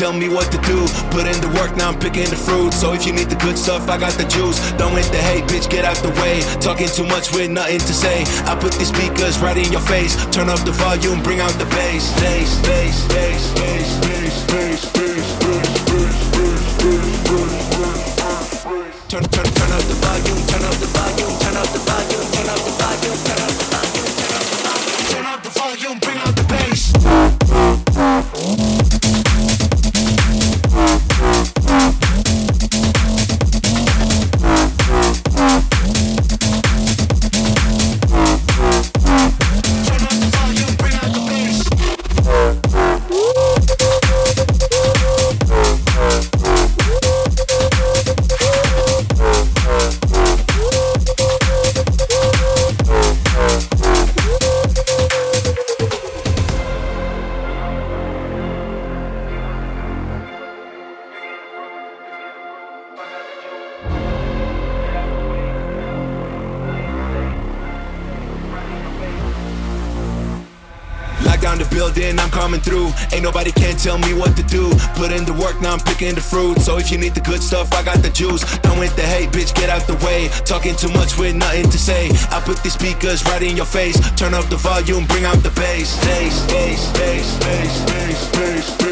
Tell me what to do. Put in the work, now I'm picking the fruit. So if you need the good stuff, I got the juice. Don't hit the hate, bitch, get out the way. Talking too much with nothing to say. I put these speakers right in your face. Turn up the volume, bring out the bass. Bass, bass, bass, bass, bass, bass, bass, bass, you need the good stuff, I got the juice. Don't with the hate, bitch, get out the way. Talking too much with nothing to say. I put these speakers right in your face. Turn up the volume, bring out the. Bass, bass, bass, bass, bass, bass, bass, bass,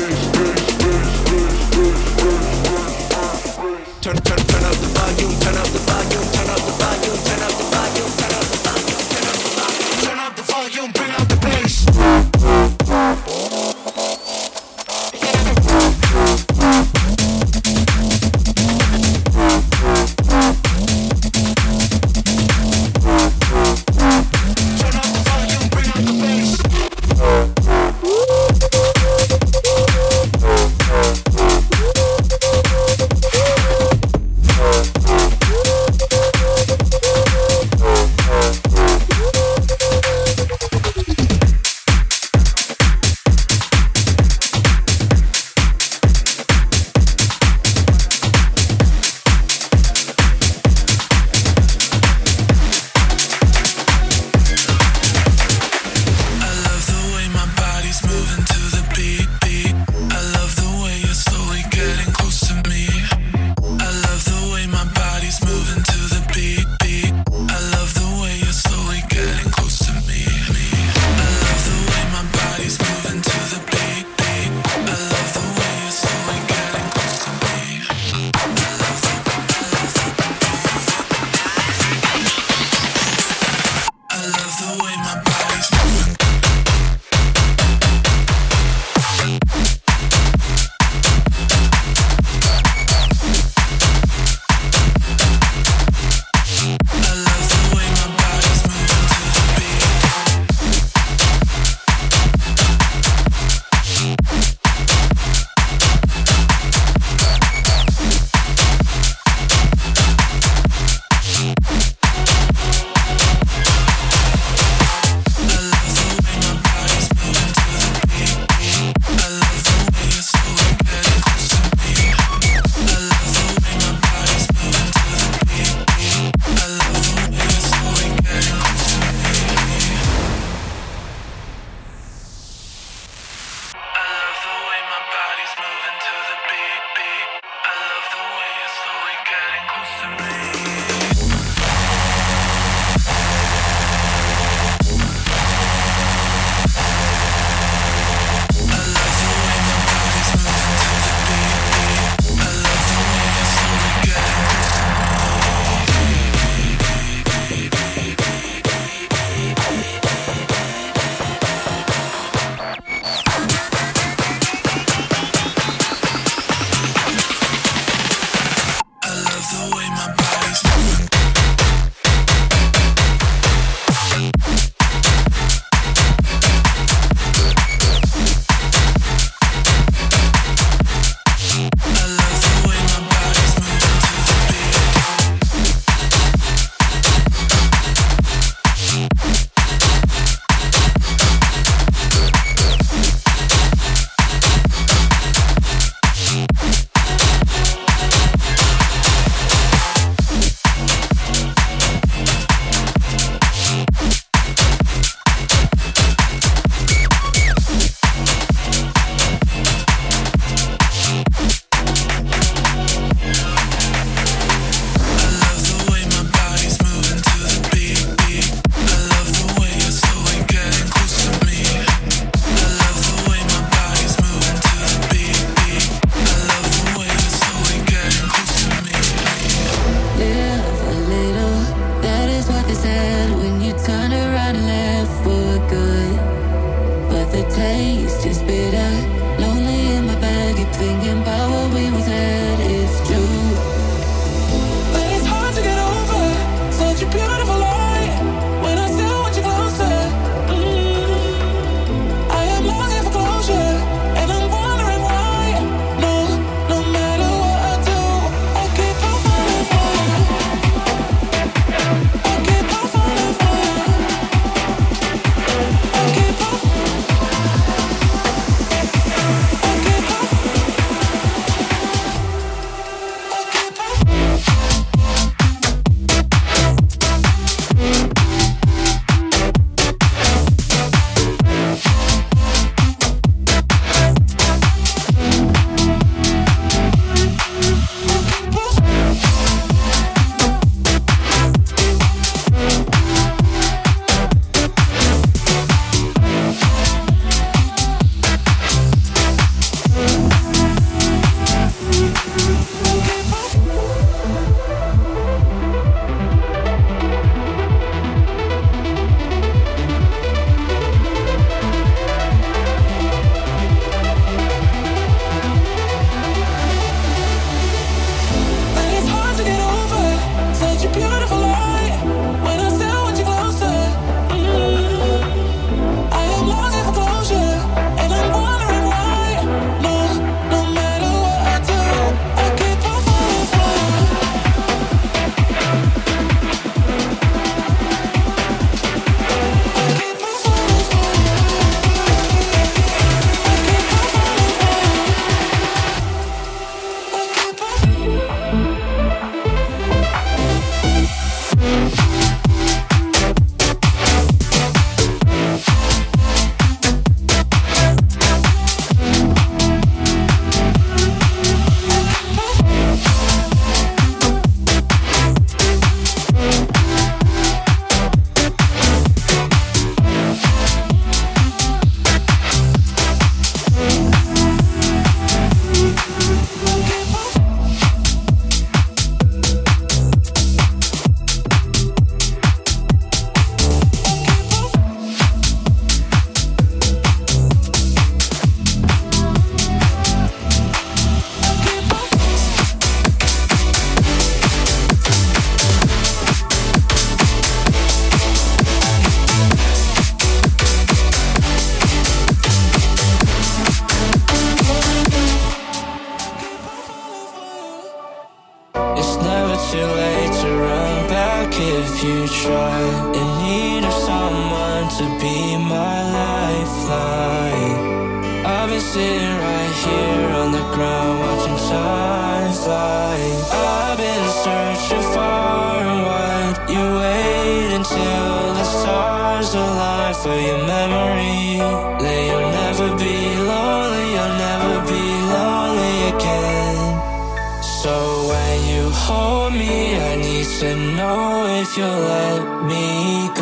when you hold me, I need to know if you'll let me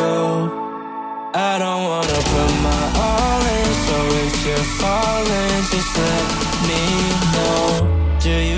go. I don't wanna put my all in, so if you're falling, just let me know. Do you?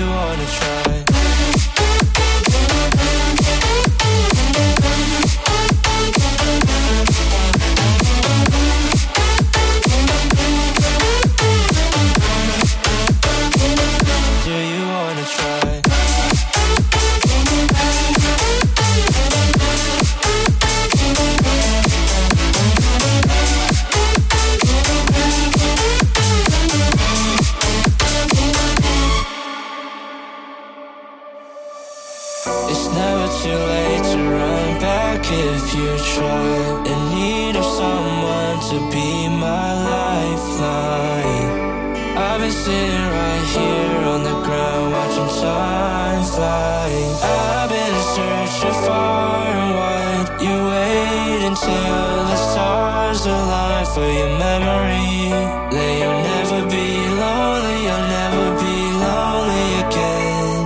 for your memory that you'll never be lonely, you'll never be lonely again.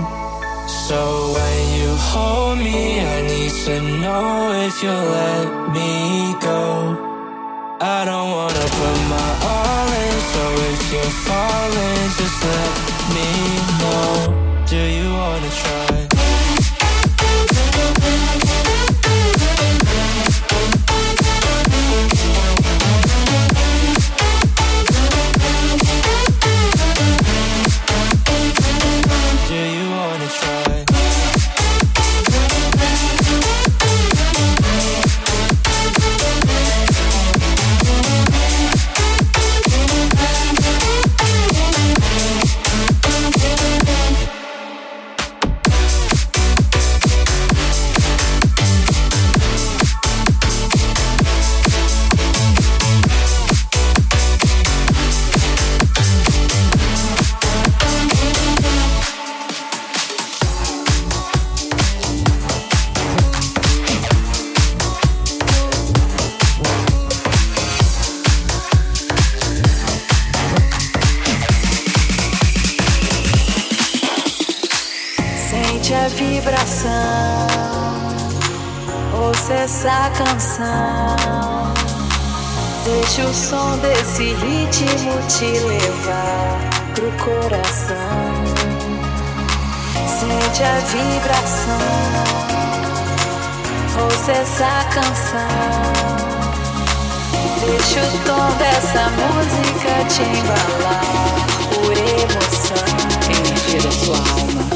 So when you hold me, I need to know if you'll let me go. I don't wanna put my all in, so if you're falling, just let Sente a vibração, ouça essa canção. Deixa o som desse ritmo te levar pro coração. Sente a vibração, ouça essa canção. Deixa o tom dessa música te embalar por emoção. Energia da sua alma.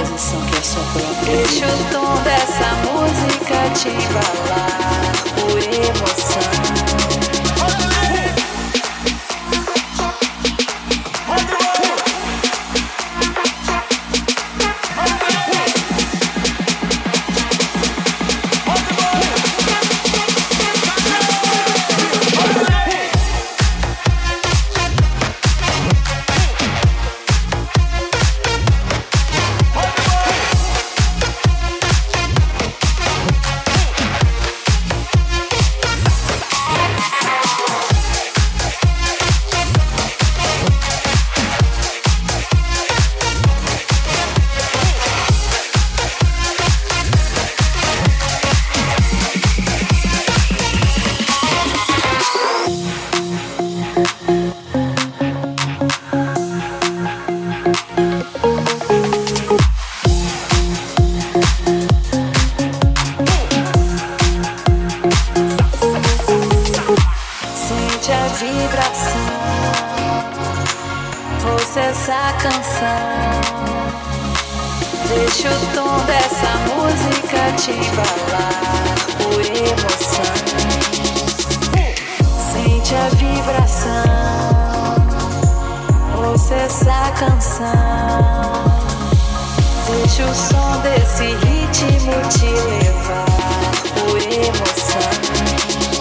Composição que é. Deixa o tom dessa música te embalar som dessa música te embalar por emoção. Sente a vibração, ouça essa canção. Deixa o som desse ritmo te levar por emoção.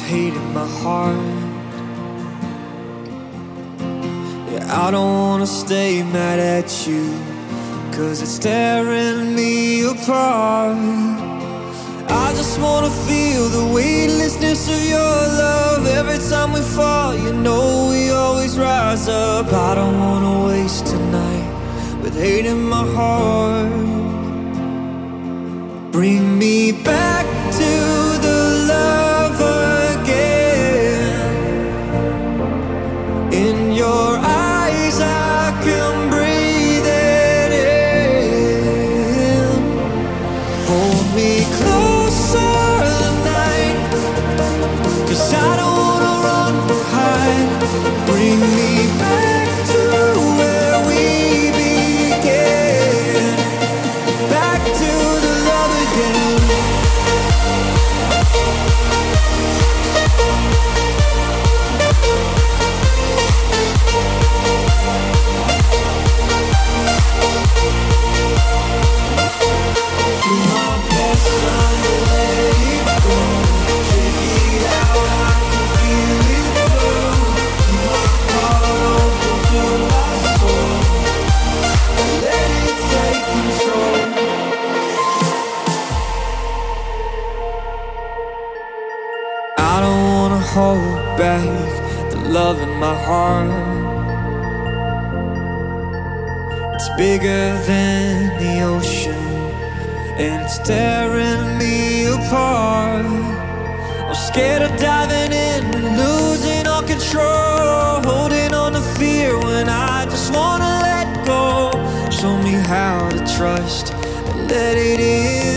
Hate in my heart. Yeah, I don't wanna stay mad at you, cause it's tearing me apart. I just wanna feel the weightlessness of your love every time we fall. You know we always rise up. I don't wanna waste tonight with hate in my heart. Bring me back to the back the love in my heart. It's bigger than the ocean, and it's tearing me apart. I'm scared of diving in and losing all control, holding on to fear when I just wanna let go. Show me how to trust and let it in.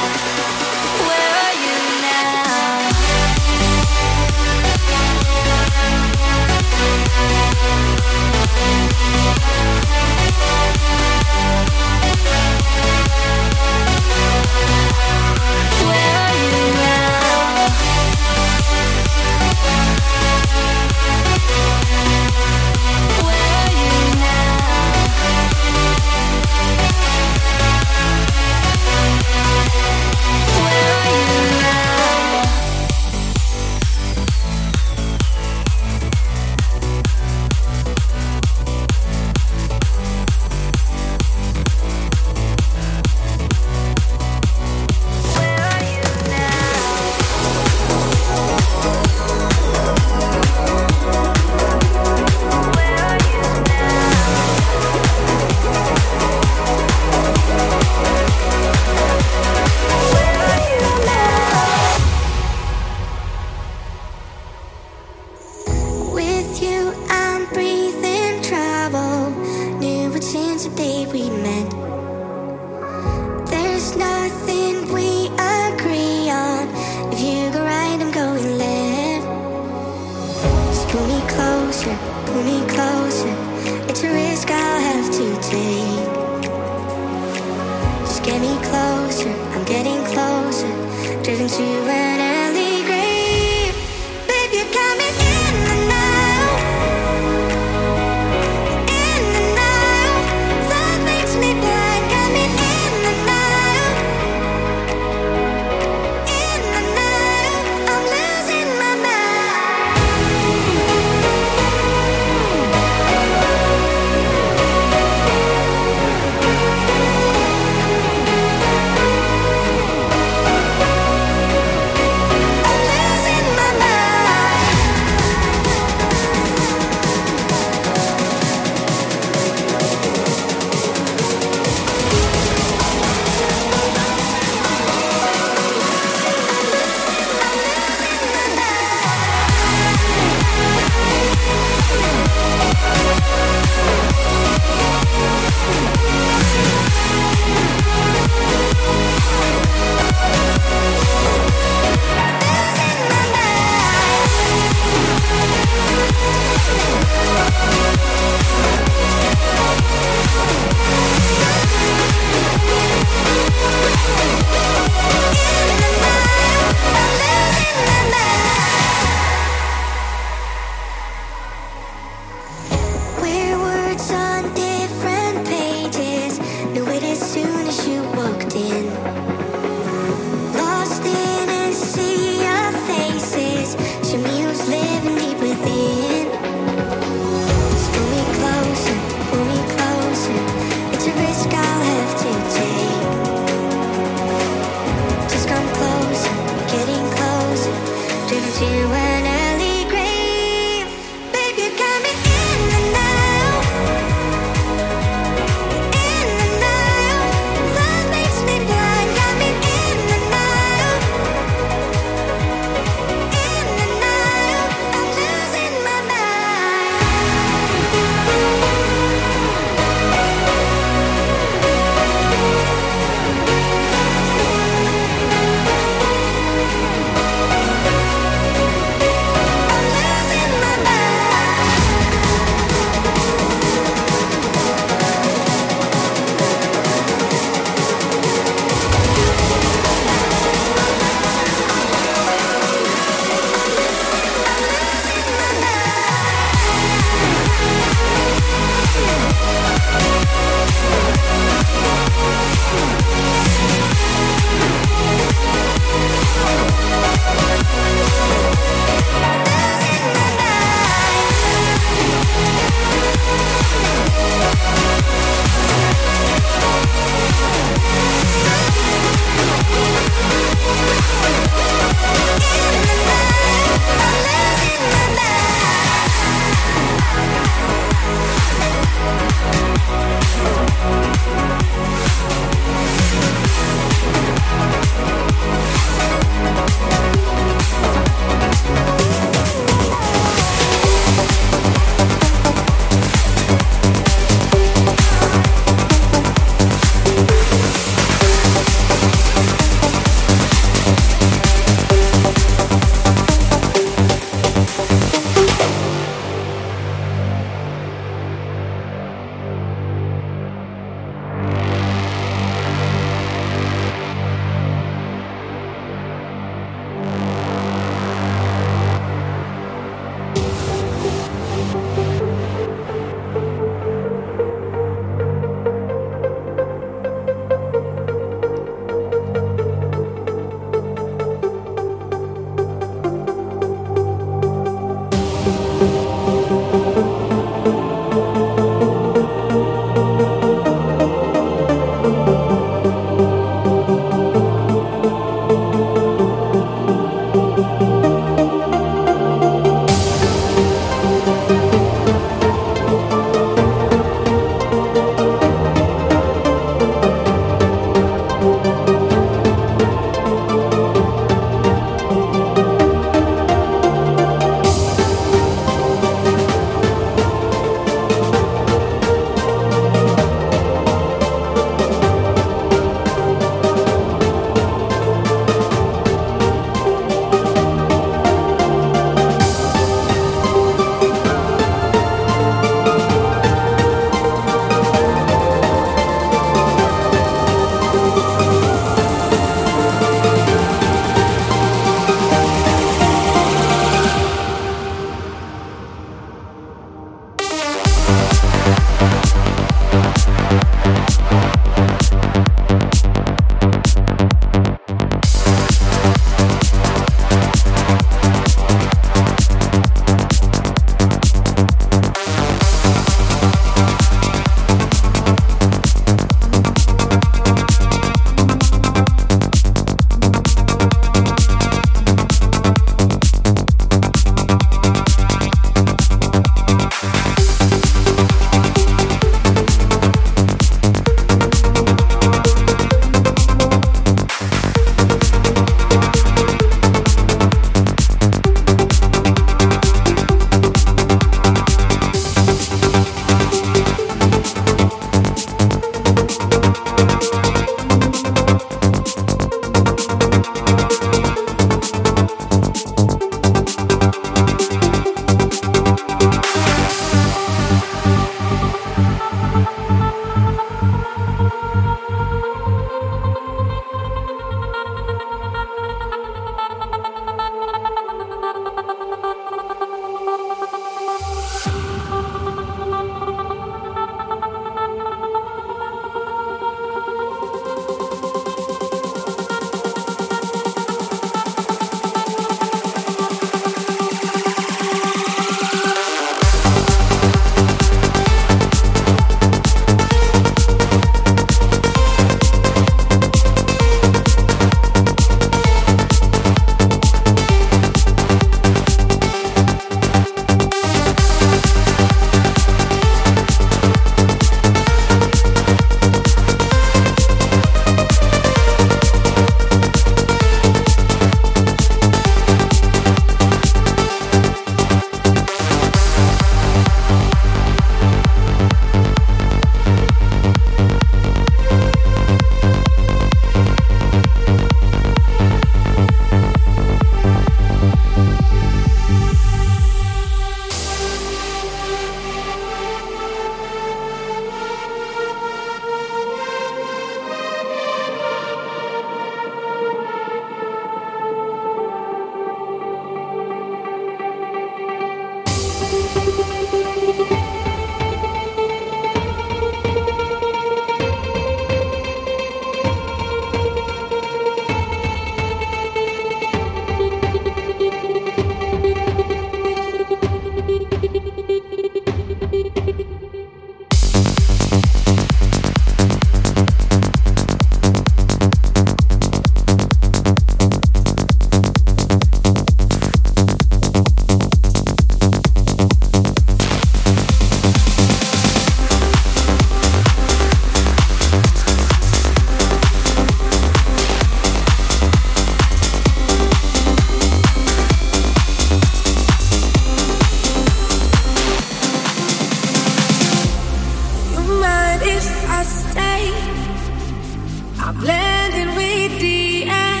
I blend in with the air.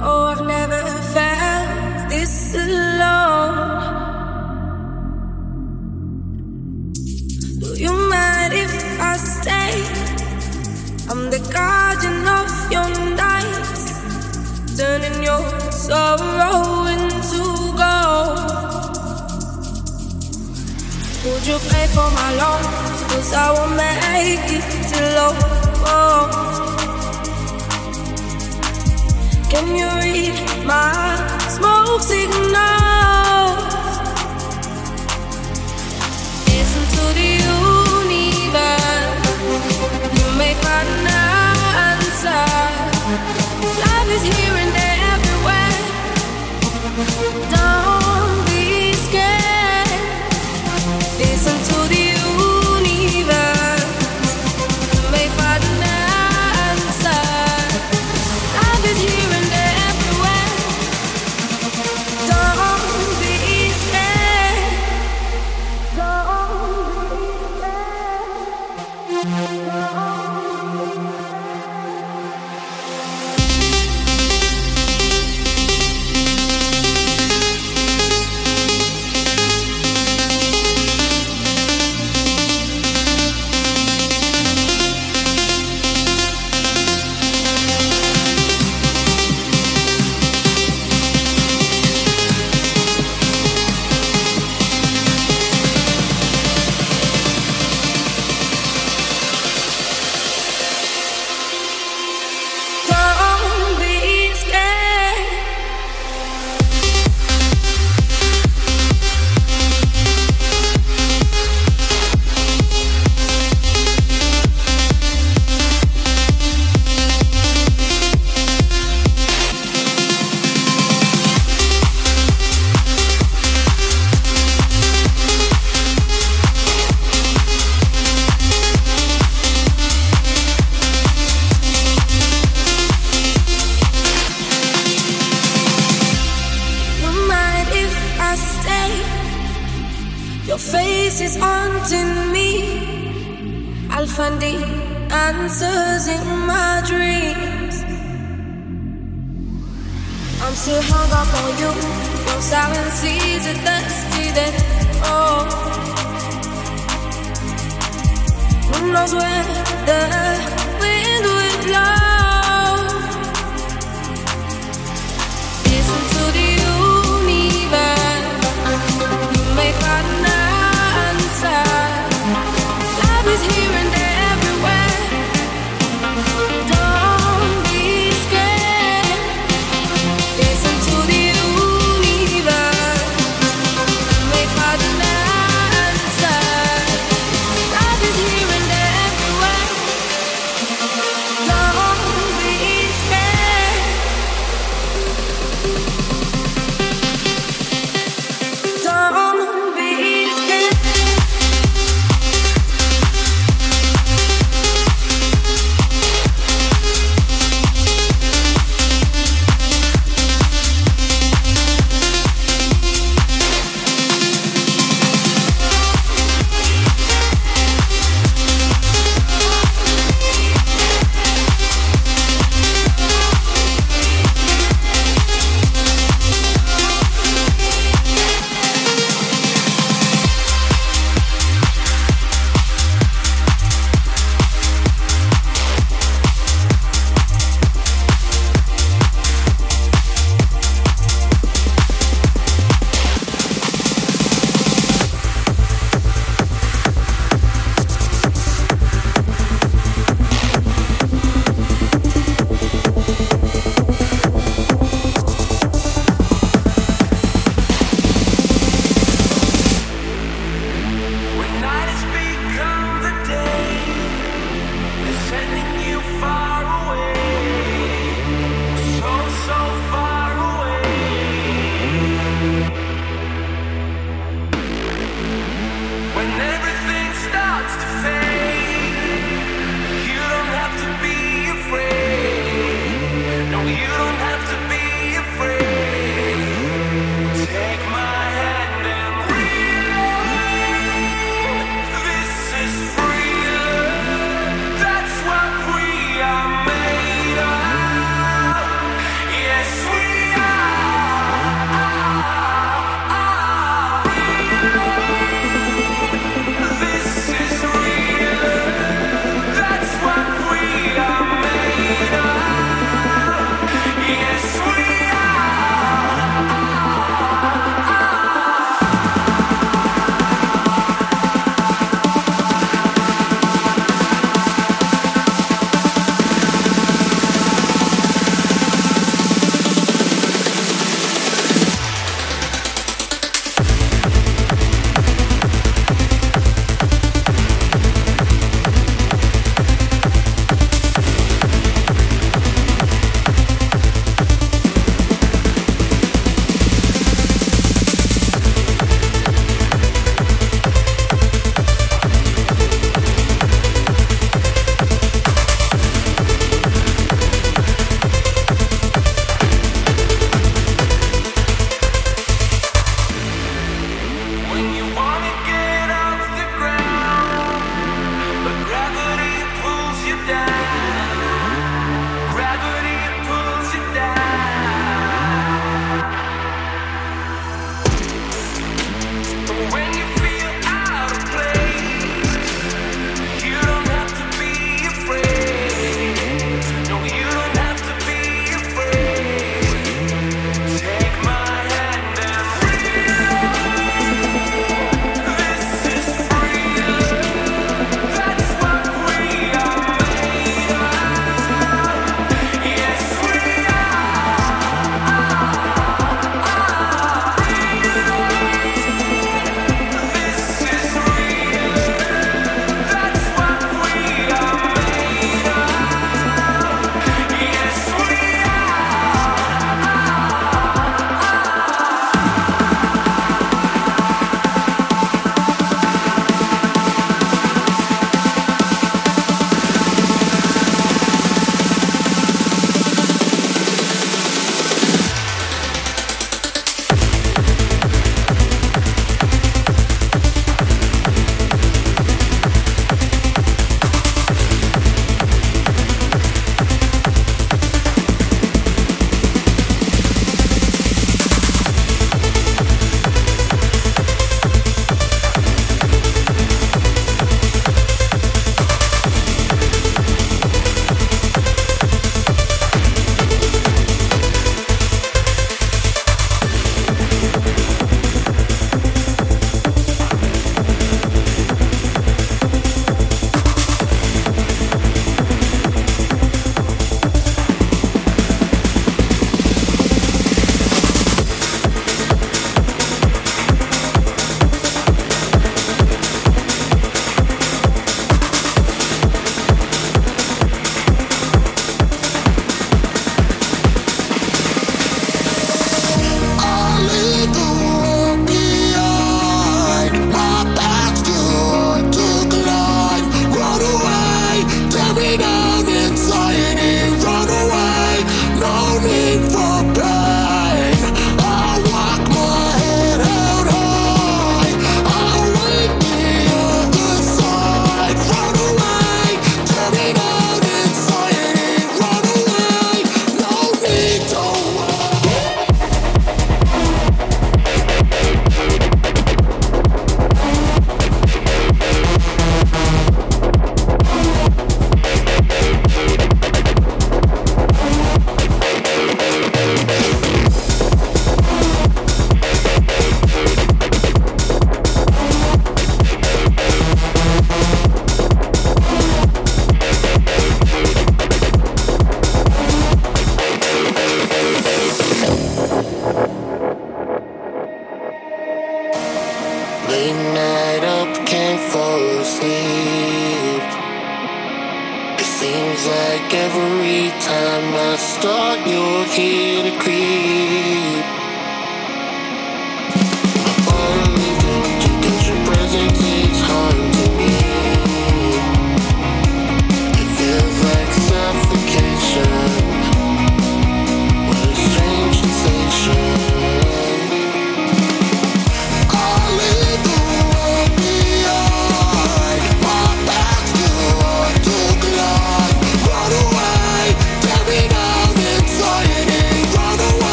Oh, I've never felt this alone. Do you mind if I stay? I'm the guardian of your nights, turning your sorrow into gold. Would you pay for my loan? Cause I won't make it to low. Oh. Can you read my smoke signal? Listen to the universe. You may find an answer. Love is here and everywhere. Haunting me. I'll find the answers in my dreams. I'm still hung up on you. Your silence is a dusty that oh. Who knows where the wind will blow?